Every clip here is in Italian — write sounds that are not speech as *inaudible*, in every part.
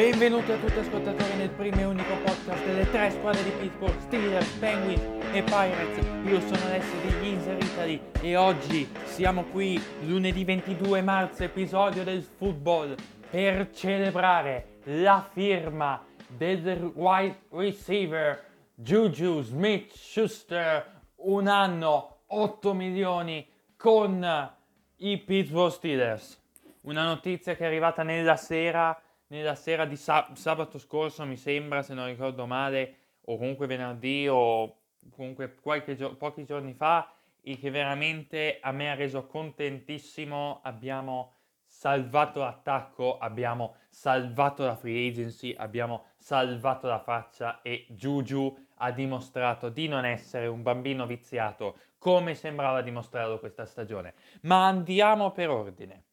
Benvenuti a tutti ascoltatori nel primo e unico podcast delle tre squadre di Pittsburgh, Steelers, Penguins e Pirates. Io sono Alessio degli Inser Italy e oggi siamo qui lunedì 22 marzo, episodio del football, per celebrare la firma del wide receiver Juju Smith-Schuster, un anno, 8 milioni con i Pittsburgh Steelers. Una notizia che è arrivata nella sera nella sera di sab- sabato scorso, mi sembra, se non ricordo male, o comunque venerdì o comunque gio- pochi giorni fa, e che veramente a me ha reso contentissimo. Abbiamo salvato l'attacco, abbiamo salvato la free agency, abbiamo salvato la faccia e Juju ha dimostrato di non essere un bambino viziato come sembrava dimostrarlo questa stagione. Ma andiamo per ordine.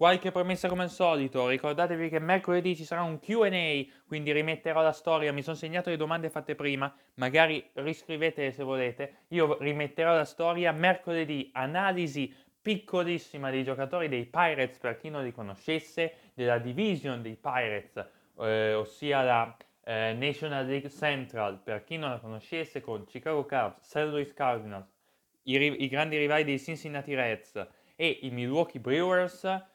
Qualche promessa come al solito, ricordatevi che mercoledì ci sarà un QA, quindi rimetterò la storia, mi sono segnato le domande fatte prima, magari riscrivetele se volete, io rimetterò la storia mercoledì, analisi piccolissima dei giocatori dei Pirates per chi non li conoscesse, della division dei Pirates, eh, ossia la eh, National League Central per chi non la conoscesse con Chicago Cubs, St. Louis Cardinals, i, i grandi rivali dei Cincinnati Reds e i Milwaukee Brewers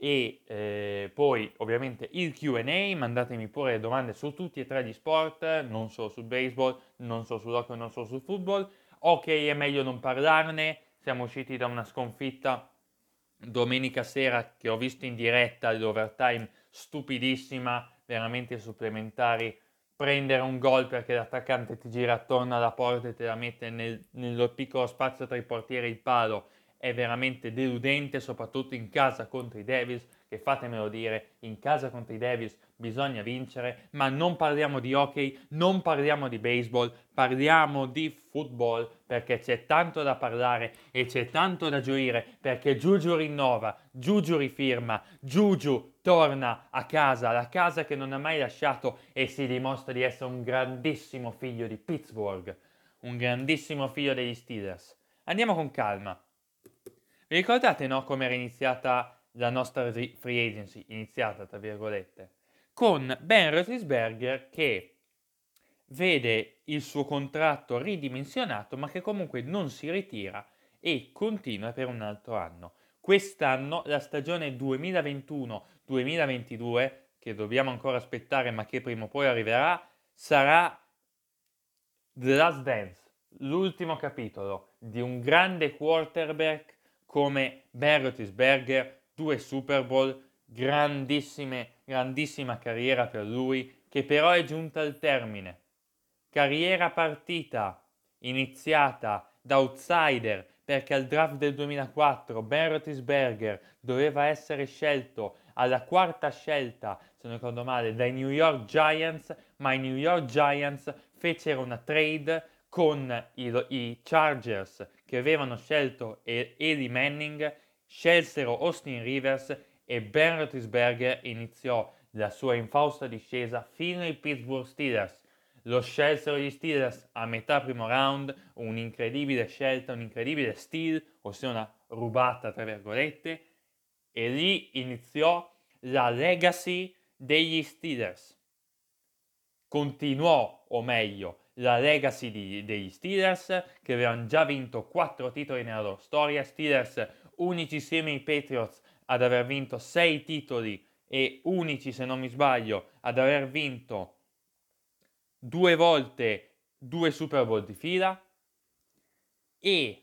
e eh, poi ovviamente il QA, mandatemi pure le domande su tutti e tre gli sport, non solo sul baseball, non solo sull'hockey, non solo sul football. Ok, è meglio non parlarne, siamo usciti da una sconfitta domenica sera che ho visto in diretta l'overtime stupidissima, veramente supplementari, prendere un gol perché l'attaccante ti gira attorno alla porta e te la mette nel, nel piccolo spazio tra i portieri e il palo è veramente deludente, soprattutto in casa contro i Devils, che fatemelo dire, in casa contro i Devils bisogna vincere, ma non parliamo di hockey, non parliamo di baseball, parliamo di football, perché c'è tanto da parlare e c'è tanto da gioire, perché Giugiu rinnova, Giugiu rifirma, Giugiu torna a casa, la casa che non ha mai lasciato e si dimostra di essere un grandissimo figlio di Pittsburgh, un grandissimo figlio degli Steelers. Andiamo con calma. Vi ricordate no, come era iniziata la nostra free agency? Iniziata, tra virgolette. Con Ben Roethlisberger che vede il suo contratto ridimensionato ma che comunque non si ritira e continua per un altro anno. Quest'anno la stagione 2021-2022, che dobbiamo ancora aspettare ma che prima o poi arriverà, sarà The Last Dance, l'ultimo capitolo di un grande quarterback come Roethlisberger, due Super Bowl, grandissime, grandissima carriera per lui, che però è giunta al termine. Carriera partita, iniziata da outsider, perché al draft del 2004 Ben Roethlisberger doveva essere scelto alla quarta scelta, se non ricordo male, dai New York Giants, ma i New York Giants fecero una trade con i, i Chargers che avevano scelto Eli Manning, scelsero Austin Rivers e Ben Roethlisberger iniziò la sua infausta discesa fino ai Pittsburgh Steelers. Lo scelsero gli Steelers a metà primo round, un'incredibile scelta, un incredibile steal, ossia una rubata tra virgolette, e lì iniziò la legacy degli Steelers. Continuò, o meglio, la legacy di, degli Steelers che avevano già vinto 4 titoli nella loro storia, Steelers unici insieme ai Patriots ad aver vinto 6 titoli e unici se non mi sbaglio ad aver vinto due volte due Super Bowl di fila e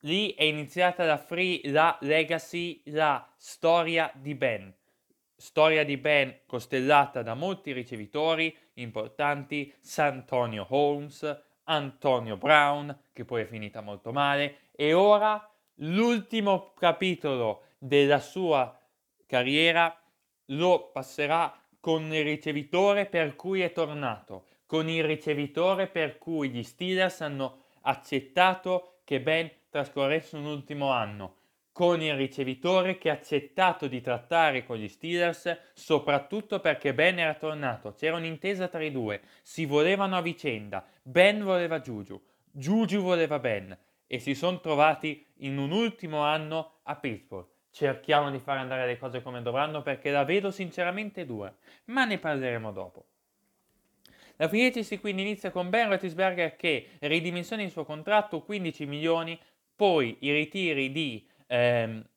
lì è iniziata la, free, la legacy, la storia di Ben. Storia di Ben costellata da molti ricevitori, importanti, Santonio Holmes, Antonio Brown, che poi è finita molto male, e ora l'ultimo capitolo della sua carriera lo passerà con il ricevitore per cui è tornato, con il ricevitore per cui gli Steelers hanno accettato che Ben trascorresse un ultimo anno, con il ricevitore che ha accettato di trattare con gli Steelers soprattutto perché Ben era tornato, c'era un'intesa tra i due, si volevano a vicenda, Ben voleva Juju, Juju voleva Ben. E si sono trovati in un ultimo anno a Pittsburgh. cerchiamo di fare andare le cose come dovranno perché la vedo sinceramente dura, ma ne parleremo dopo. La free agency quindi inizia con Ben Roethlisberger che ridimensiona il suo contratto 15 milioni, poi i ritiri di ehm,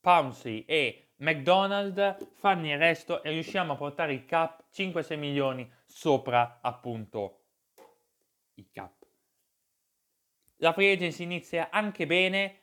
Pouncey e McDonald fanno il resto e riusciamo a portare il cap 5-6 milioni sopra appunto il cap. La free agency inizia anche bene,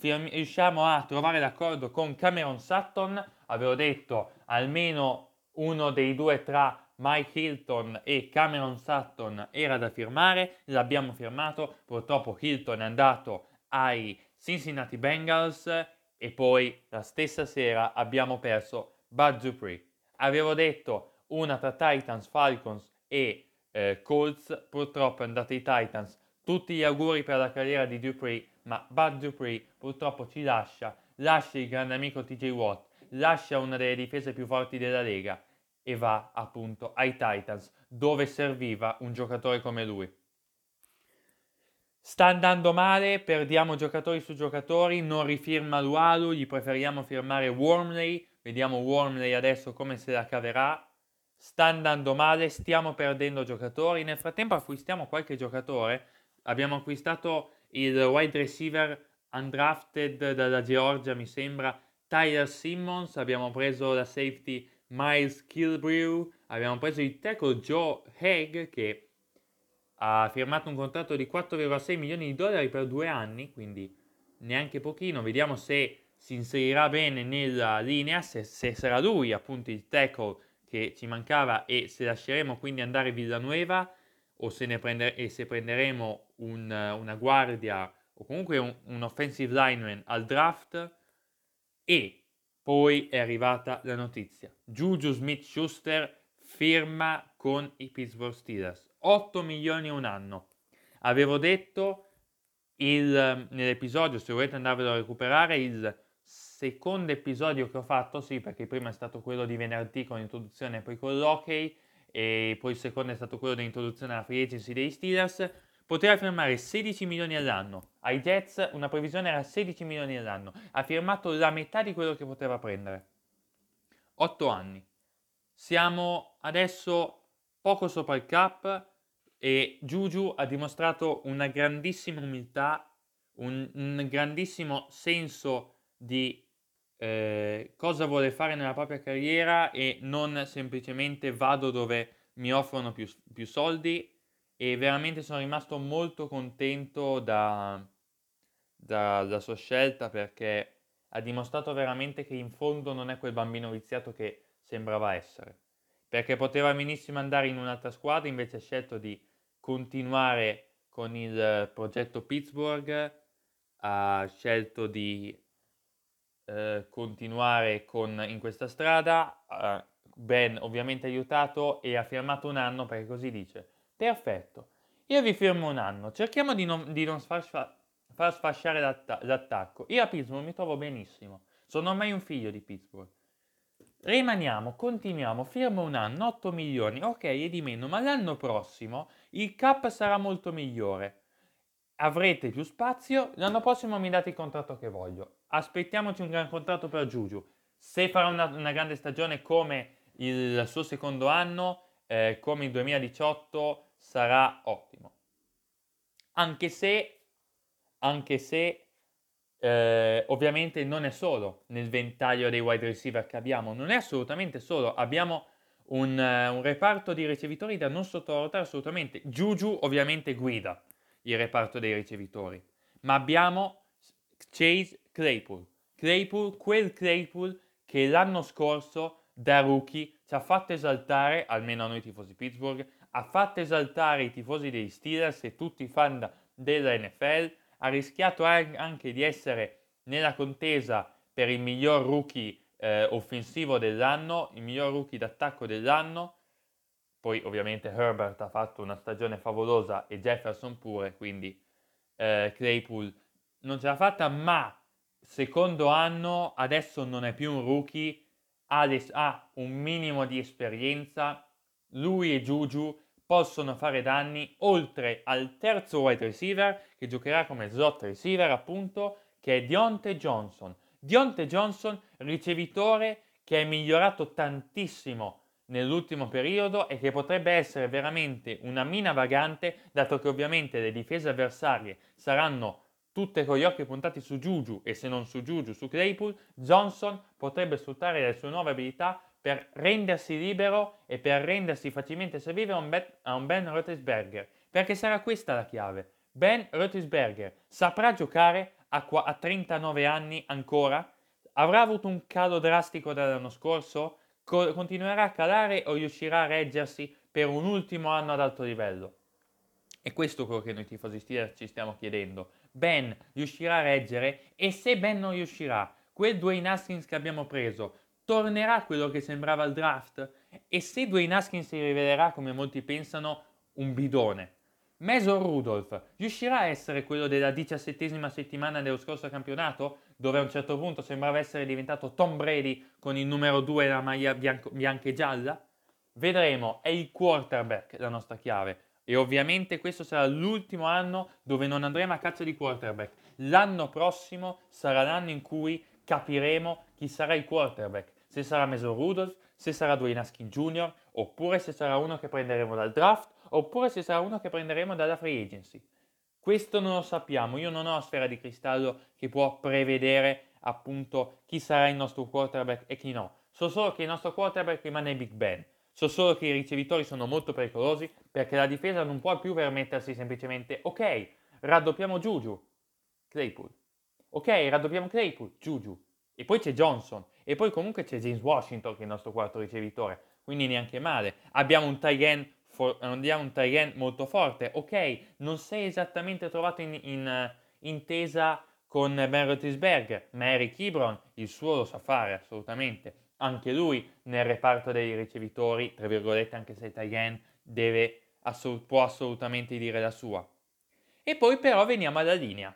riusciamo a trovare d'accordo con Cameron Sutton, avevo detto almeno uno dei due tra Mike Hilton e Cameron Sutton era da firmare, l'abbiamo firmato, purtroppo Hilton è andato ai Cincinnati Bengals e poi la stessa sera abbiamo perso Bud Dupree. Avevo detto una tra Titans, Falcons e eh, Colts, purtroppo è andata ai Titans. Tutti gli auguri per la carriera di Dupree, ma Bud Dupree purtroppo ci lascia, lascia il grande amico TJ Watt, lascia una delle difese più forti della Lega e va appunto ai Titans, dove serviva un giocatore come lui. Sta andando male, perdiamo giocatori su giocatori, non rifirma Lualu, gli preferiamo firmare Wormley, vediamo Wormley adesso come se la caverà. Sta andando male, stiamo perdendo giocatori, nel frattempo acquistiamo qualche giocatore, abbiamo acquistato il wide receiver undrafted dalla Georgia, mi sembra, Tyler Simmons, abbiamo preso la safety Miles Kilbrew, abbiamo preso il tackle Joe Haig che ha firmato un contratto di 4,6 milioni di dollari per due anni, quindi neanche pochino, vediamo se si inserirà bene nella linea, se, se sarà lui appunto il tackle che ci mancava e se lasceremo quindi andare Villanueva o se, ne prender- e se prenderemo un, una guardia o comunque un, un offensive lineman al draft e poi è arrivata la notizia. Juju Smith-Schuster firma con i Pittsburgh Steelers. 8 milioni un anno. Avevo detto il, nell'episodio, se volete andarvelo a recuperare, il secondo episodio che ho fatto, sì, perché prima è stato quello di venerdì con l'introduzione e poi con l'hockey, e poi il secondo è stato quello dell'introduzione alla free agency dei Steelers poteva firmare 16 milioni all'anno. Ai Jets una previsione era 16 milioni all'anno. Ha firmato la metà di quello che poteva prendere. 8 anni. Siamo adesso poco sopra il cap e Juju ha dimostrato una grandissima umiltà, un, un grandissimo senso di eh, cosa vuole fare nella propria carriera e non semplicemente vado dove mi offrono più, più soldi e veramente sono rimasto molto contento da, da, dalla sua scelta perché ha dimostrato veramente che in fondo non è quel bambino viziato che sembrava essere. Perché poteva benissimo andare in un'altra squadra, invece ha scelto di continuare con il progetto Pittsburgh, ha scelto di eh, continuare con, in questa strada, eh, Ben ovviamente aiutato e ha firmato un anno perché così dice Perfetto. Io vi firmo un anno. Cerchiamo di non, di non sfascia, far sfasciare l'atta- l'attacco. Io a Pittsburgh mi trovo benissimo. Sono ormai un figlio di Pittsburgh. Rimaniamo, continuiamo, firmo un anno, 8 milioni, ok, è di meno, ma l'anno prossimo il cap sarà molto migliore. Avrete più spazio, l'anno prossimo mi date il contratto che voglio. Aspettiamoci un gran contratto per Giugiu. Se farà una, una grande stagione come il suo secondo anno, eh, come il 2018, sarà ottimo. Anche se, anche se eh, ovviamente non è solo nel ventaglio dei wide receiver che abbiamo, non è assolutamente solo, abbiamo un, uh, un reparto di ricevitori da non sottovalutare assolutamente. Juju ovviamente guida il reparto dei ricevitori, ma abbiamo Chase Claypool, Claypool, quel Claypool che l'anno scorso da rookie ci ha fatto esaltare, almeno a noi tifosi Pittsburgh, ha fatto esaltare i tifosi dei Steelers e tutti i fan della NFL, ha rischiato anche di essere nella contesa per il miglior rookie eh, offensivo dell'anno, il miglior rookie d'attacco dell'anno. Poi ovviamente Herbert ha fatto una stagione favolosa e Jefferson pure, quindi eh, Claypool non ce l'ha fatta, ma secondo anno adesso non è più un rookie, ha, ha un minimo di esperienza, lui e Juju possono fare danni oltre al terzo wide receiver che giocherà come slot receiver appunto che è Deontay Johnson. Dionte Johnson, ricevitore che è migliorato tantissimo nell'ultimo periodo e che potrebbe essere veramente una mina vagante, dato che ovviamente le difese avversarie saranno tutte con gli occhi puntati su Juju e se non su Juju, su Claypool, Johnson potrebbe sfruttare le sue nuove abilità per rendersi libero e per rendersi facilmente servire a un, Ben, Roethlisberger, perché sarà questa la chiave. Ben Roethlisberger saprà giocare a, a 39 anni ancora? Avrà avuto un calo drastico dall'anno scorso? Co- continuerà a calare o riuscirà a reggersi per un ultimo anno ad alto livello? E questo è quello che noi tifosi Steelers ci stiamo chiedendo. Ben riuscirà a reggere? E se Ben non riuscirà, quel Dwayne Haskins che abbiamo preso tornerà quello che sembrava il draft? E se Dwayne Haskins si rivelerà, come molti pensano, un bidone? Mason Rudolph riuscirà a essere quello della diciassettesima settimana dello scorso campionato, dove a un certo punto sembrava essere diventato Tom Brady con il numero 2 e la maglia bianco, bianca e gialla? Vedremo, è il quarterback la nostra chiave. E ovviamente questo sarà l'ultimo anno dove non andremo a caccia di quarterback. L'anno prossimo sarà l'anno in cui capiremo chi sarà il quarterback. Se sarà Mason Rudolph, se sarà Dwayne Haskins Jr., oppure se sarà uno che prenderemo dal draft, oppure se sarà uno che prenderemo dalla free agency. Questo non lo sappiamo, io non ho sfera di cristallo che può prevedere appunto chi sarà il nostro quarterback e chi no. So solo che il nostro quarterback rimane Big Ben. So solo che i ricevitori sono molto pericolosi perché la difesa non può più permettersi semplicemente ok, raddoppiamo Juju, Claypool. Ok, raddoppiamo Claypool, Juju. E poi c'è Johnson. E poi comunque c'è James Washington che è il nostro quarto ricevitore. Quindi neanche male. Abbiamo un tight end, for- abbiamo un tight end molto forte. Ok, non sei esattamente trovato in, in uh, intesa con Ben Roethlisberger, ma Eric Ebron il suo lo sa fare assolutamente anche lui nel reparto dei ricevitori, tra virgolette, anche se Tayen deve, assolut- può assolutamente dire la sua. E poi però veniamo alla linea.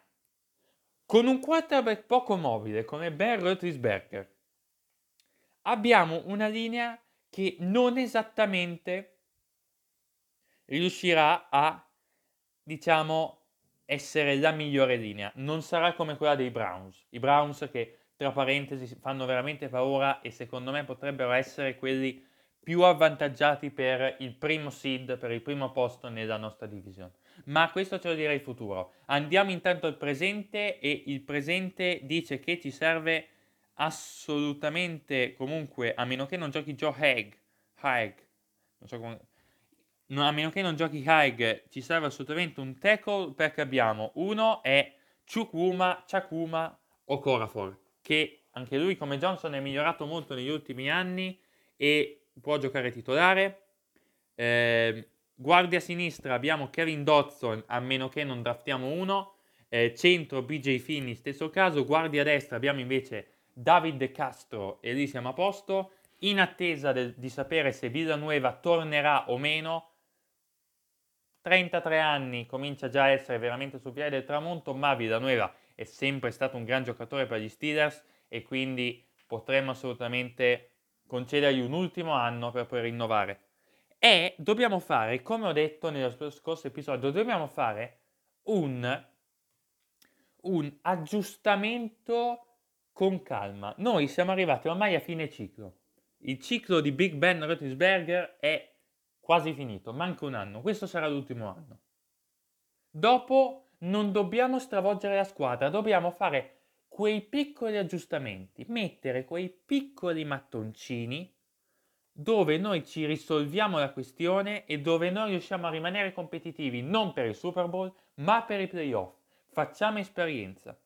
Con un quarterback poco mobile come Ben Roethlisberger, abbiamo una linea che non esattamente riuscirà a, diciamo, essere la migliore linea. Non sarà come quella dei Browns. I Browns che tra parentesi, fanno veramente paura e secondo me potrebbero essere quelli più avvantaggiati per il primo seed, per il primo posto nella nostra divisione. Ma questo ce lo dirà il futuro. Andiamo intanto al presente e il presente dice che ci serve assolutamente comunque, a meno che non giochi Joe Haig, Haig, non so come... No, a meno che non giochi Haig, ci serve assolutamente un tackle perché abbiamo uno è Chukwuma, Chakuma o Corafor che anche lui come Johnson è migliorato molto negli ultimi anni e può giocare titolare. Eh, guardia sinistra abbiamo Kevin Dodson, a meno che non draftiamo uno. Eh, centro BJ Finney, stesso caso. Guardia destra abbiamo invece David De Castro e lì siamo a posto. In attesa del, di sapere se Villanueva tornerà o meno. 33 anni, comincia già a essere veramente sul piede del tramonto, ma Villanueva è sempre stato un gran giocatore per gli Steelers e quindi potremmo assolutamente concedergli un ultimo anno per poi rinnovare. E dobbiamo fare, come ho detto nello scorso episodio, dobbiamo fare un, un aggiustamento con calma. Noi siamo arrivati ormai a fine ciclo. Il ciclo di Big Ben Roethlisberger è quasi finito, manca un anno. Questo sarà l'ultimo anno. Dopo non dobbiamo stravolgere la squadra, dobbiamo fare quei piccoli aggiustamenti, mettere quei piccoli mattoncini dove noi ci risolviamo la questione e dove noi riusciamo a rimanere competitivi non per il Super Bowl, ma per i playoff. Facciamo esperienza.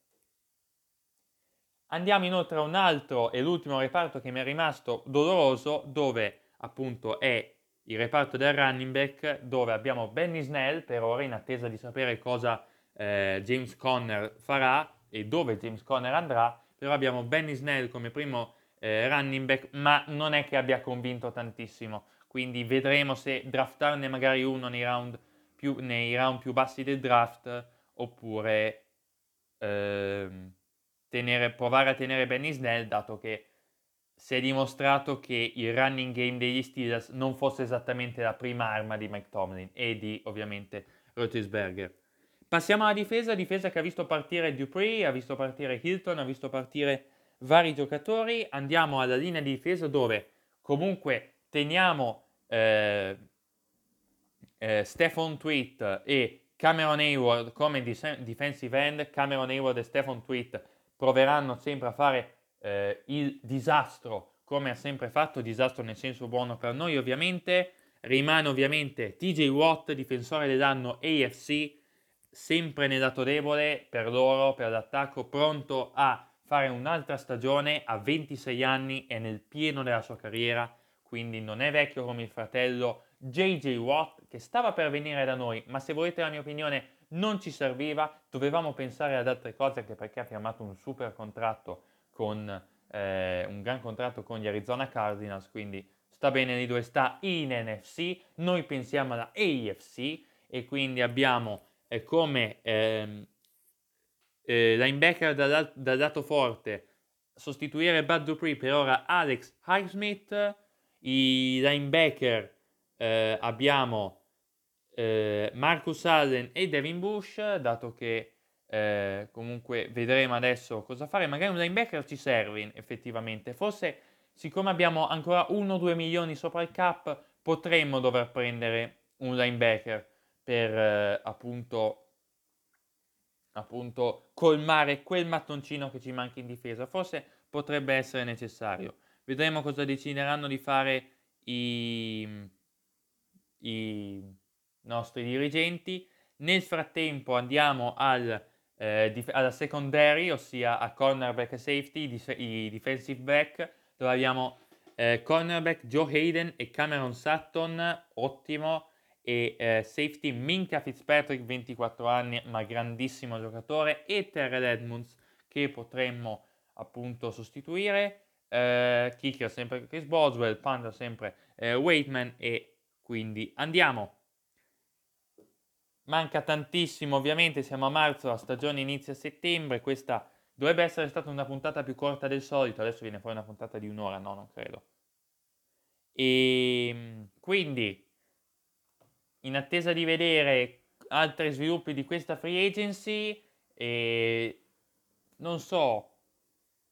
Andiamo inoltre a un altro e l'ultimo reparto che mi è rimasto doloroso, dove appunto è il reparto del running back, dove abbiamo Benny Snell per ora in attesa di sapere cosa eh, James Conner farà e dove James Conner andrà, però abbiamo Benny Snell come primo eh, running back, ma non è che abbia convinto tantissimo, quindi vedremo se draftarne magari uno nei round più, nei round più bassi del draft oppure eh, tenere, provare a tenere Benny Snell, dato che si è dimostrato che il running game degli Steelers non fosse esattamente la prima arma di Mike Tomlin e di ovviamente Roethlisberger. Passiamo alla difesa, difesa che ha visto partire Dupree, ha visto partire Hilton, ha visto partire vari giocatori, andiamo alla linea di difesa dove comunque teniamo eh, eh, Stefan Tweet e Cameron Hayward come defensive end, Cameron Hayward e Stefan Tweet proveranno sempre a fare eh, il disastro come ha sempre fatto, disastro nel senso buono per noi ovviamente, rimane ovviamente TJ Watt, difensore dell'anno AFC, sempre nel lato debole per loro, per l'attacco, pronto a fare un'altra stagione a 26 anni e nel pieno della sua carriera, quindi non è vecchio come il fratello JJ Watt che stava per venire da noi, ma se volete la mia opinione non ci serviva, dovevamo pensare ad altre cose anche perché ha firmato un super contratto con eh, un gran contratto con gli Arizona Cardinals, quindi sta bene lì dove sta in NFC, noi pensiamo alla AFC e quindi abbiamo eh, come ehm, eh, linebacker dal, dal lato forte sostituire Bud Dupree per ora Alex Highsmith, i linebacker eh, abbiamo eh, Marcus Allen e Devin Bush, dato che eh, comunque vedremo adesso cosa fare. Magari un linebacker ci serve effettivamente. Forse, siccome abbiamo ancora 1-2 milioni sopra il cap, potremmo dover prendere un linebacker per eh, appunto appunto colmare quel mattoncino che ci manca in difesa. Forse potrebbe essere necessario. Vedremo cosa decideranno di fare i, i nostri dirigenti. Nel frattempo andiamo al, eh, dif- alla secondary, ossia a cornerback e safety, di- i defensive back, dove abbiamo eh, cornerback Joe Hayden e Cameron Sutton, ottimo, e eh, safety Minka Fitzpatrick, 24 anni, ma grandissimo giocatore, e Terrell Edmonds che potremmo appunto sostituire. Eh, kicker sempre Chris Boswell, punter sempre eh, Waitman e quindi andiamo. Manca tantissimo, ovviamente siamo a marzo, la stagione inizia a settembre, questa dovrebbe essere stata una puntata più corta del solito, adesso viene fuori una puntata di un'ora, no, non credo. E ehm, quindi in attesa di vedere altri sviluppi di questa free agency, e non so,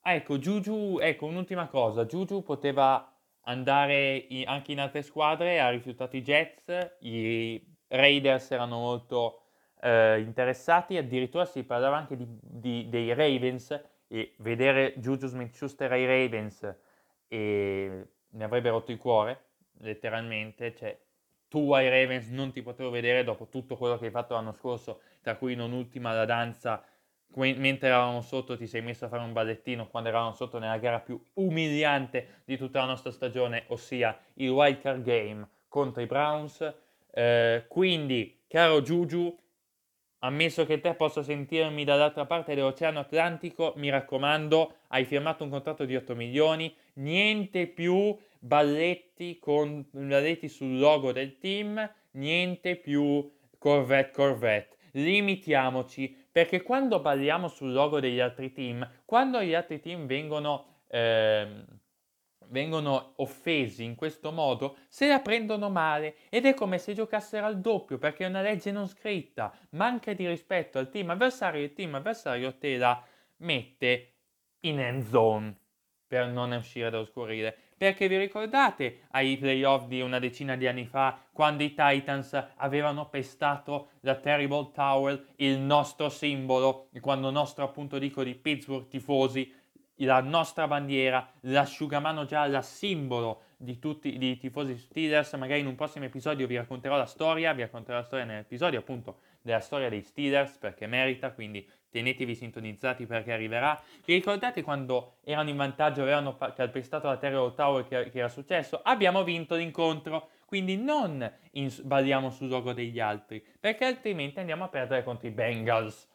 ah, ecco, Juju, ecco un'ultima cosa, Juju poteva andare in, anche in altre squadre, ha rifiutato i Jets, i Raiders erano molto eh, interessati, addirittura si parlava anche di, di, dei Ravens e vedere Juju Smith-Schuster ai Ravens e ne avrebbe rotto il cuore, letteralmente, cioè tu ai Ravens non ti potevo vedere dopo tutto quello che hai fatto l'anno scorso, tra cui non ultima la danza, mentre eravamo sotto ti sei messo a fare un ballettino quando eravamo sotto nella gara più umiliante di tutta la nostra stagione, ossia il wild card game contro i Browns. Eh, quindi, caro Juju, ammesso che te possa sentirmi dall'altra parte dell'Oceano Atlantico, mi raccomando, hai firmato un contratto di 8 milioni, niente più balletti, con, balletti sul logo del team, niente più Corvette Corvette. Limitiamoci, perché quando balliamo sul logo degli altri team, quando gli altri team vengono... Ehm, vengono offesi in questo modo, se la prendono male ed è come se giocassero al doppio perché è una legge non scritta, manca di rispetto al team avversario, il team avversario te la mette in end zone per non uscire dallo scorrile. Perché vi ricordate ai playoff di una decina di anni fa, quando i Titans avevano pestato la Terrible Towel, il nostro simbolo, e quando nostro appunto dico di Pittsburgh tifosi la nostra bandiera, l'asciugamano gialla, simbolo di tutti i tifosi Steelers. Magari in un prossimo episodio vi racconterò la storia, vi racconterò la storia nell'episodio appunto della storia dei Steelers perché merita, quindi tenetevi sintonizzati perché arriverà. Vi ricordate quando erano in vantaggio, avevano calpestato la Terra Tower che, che era successo? Abbiamo vinto l'incontro, quindi non in, balliamo sul logo degli altri, perché altrimenti andiamo a perdere contro i Bengals.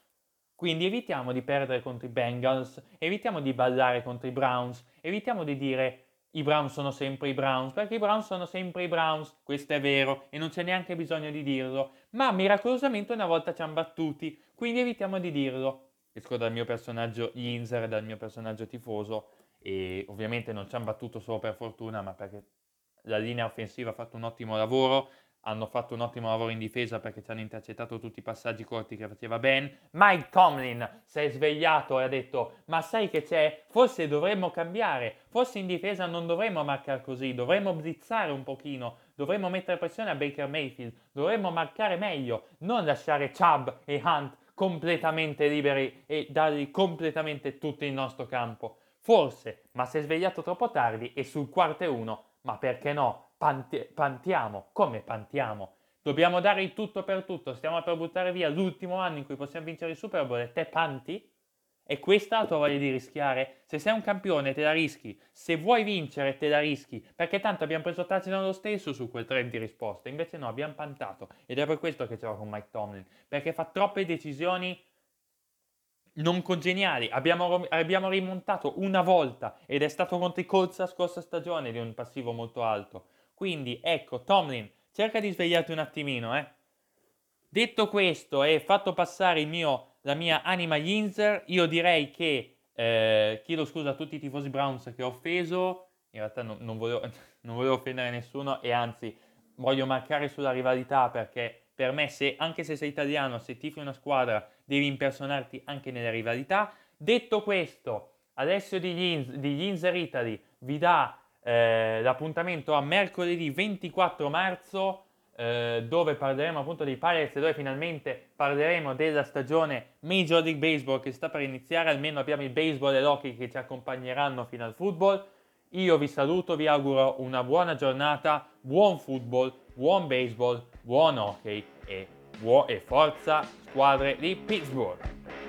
Quindi evitiamo di perdere contro i Bengals, evitiamo di ballare contro i Browns, evitiamo di dire i Browns sono sempre i Browns, perché i Browns sono sempre i Browns, questo è vero e non c'è neanche bisogno di dirlo, ma miracolosamente una volta ci hanno battuti, quindi evitiamo di dirlo. Esco dal mio personaggio Yinzer, dal mio personaggio tifoso e ovviamente non ci hanno battuto solo per fortuna, ma perché la linea offensiva ha fatto un ottimo lavoro, hanno fatto un ottimo lavoro in difesa perché ci hanno intercettato tutti i passaggi corti che faceva Ben. Mike Tomlin si è svegliato e ha detto: Ma sai che c'è? Forse dovremmo cambiare. Forse in difesa non dovremmo marcare così, dovremmo blizzare un pochino, dovremmo mettere pressione a Baker Mayfield, dovremmo marcare meglio, non lasciare Chubb e Hunt completamente liberi e dargli completamente tutto il nostro campo. Forse, ma si è svegliato troppo tardi e sul quarto e uno, ma perché no? Panti- pantiamo. Come pantiamo? Dobbiamo dare il tutto per tutto. Stiamo per buttare via l'ultimo anno in cui possiamo vincere il Super Bowl e te panti? E questa la tua voglia di rischiare? Se sei un campione te la rischi, se vuoi vincere te la rischi, perché tanto abbiamo preso touchdown lo stesso su quel trend di risposta, invece no, abbiamo pantato. Ed è per questo che ce l'ho con Mike Tomlin, perché fa troppe decisioni non congeniali. Abbiamo, abbiamo, rimontato una volta ed è stato contro i Colts la scorsa stagione di un passivo molto alto. Quindi ecco, Tomlin, cerca di svegliarti un attimino, eh. Detto questo e fatto passare mio, la mia anima Yinzer, io direi che eh, chiedo scusa a tutti i tifosi Browns che ho offeso, in realtà non, non, volevo, *laughs* non volevo offendere nessuno e anzi voglio marcare sulla rivalità perché per me se, anche se sei italiano, se tifi una squadra devi impersonarti anche nelle rivalità. Detto questo, Alessio di, Yinz, di Italy vi dà eh, l'appuntamento a mercoledì 24 marzo eh, dove parleremo appunto dei Pirates e dove finalmente parleremo della stagione Major League Baseball che sta per iniziare, almeno abbiamo il baseball e l'hockey che ci accompagneranno fino al football. Io vi saluto, vi auguro una buona giornata, buon football, buon baseball, buon hockey e, e forza squadre di Pittsburgh.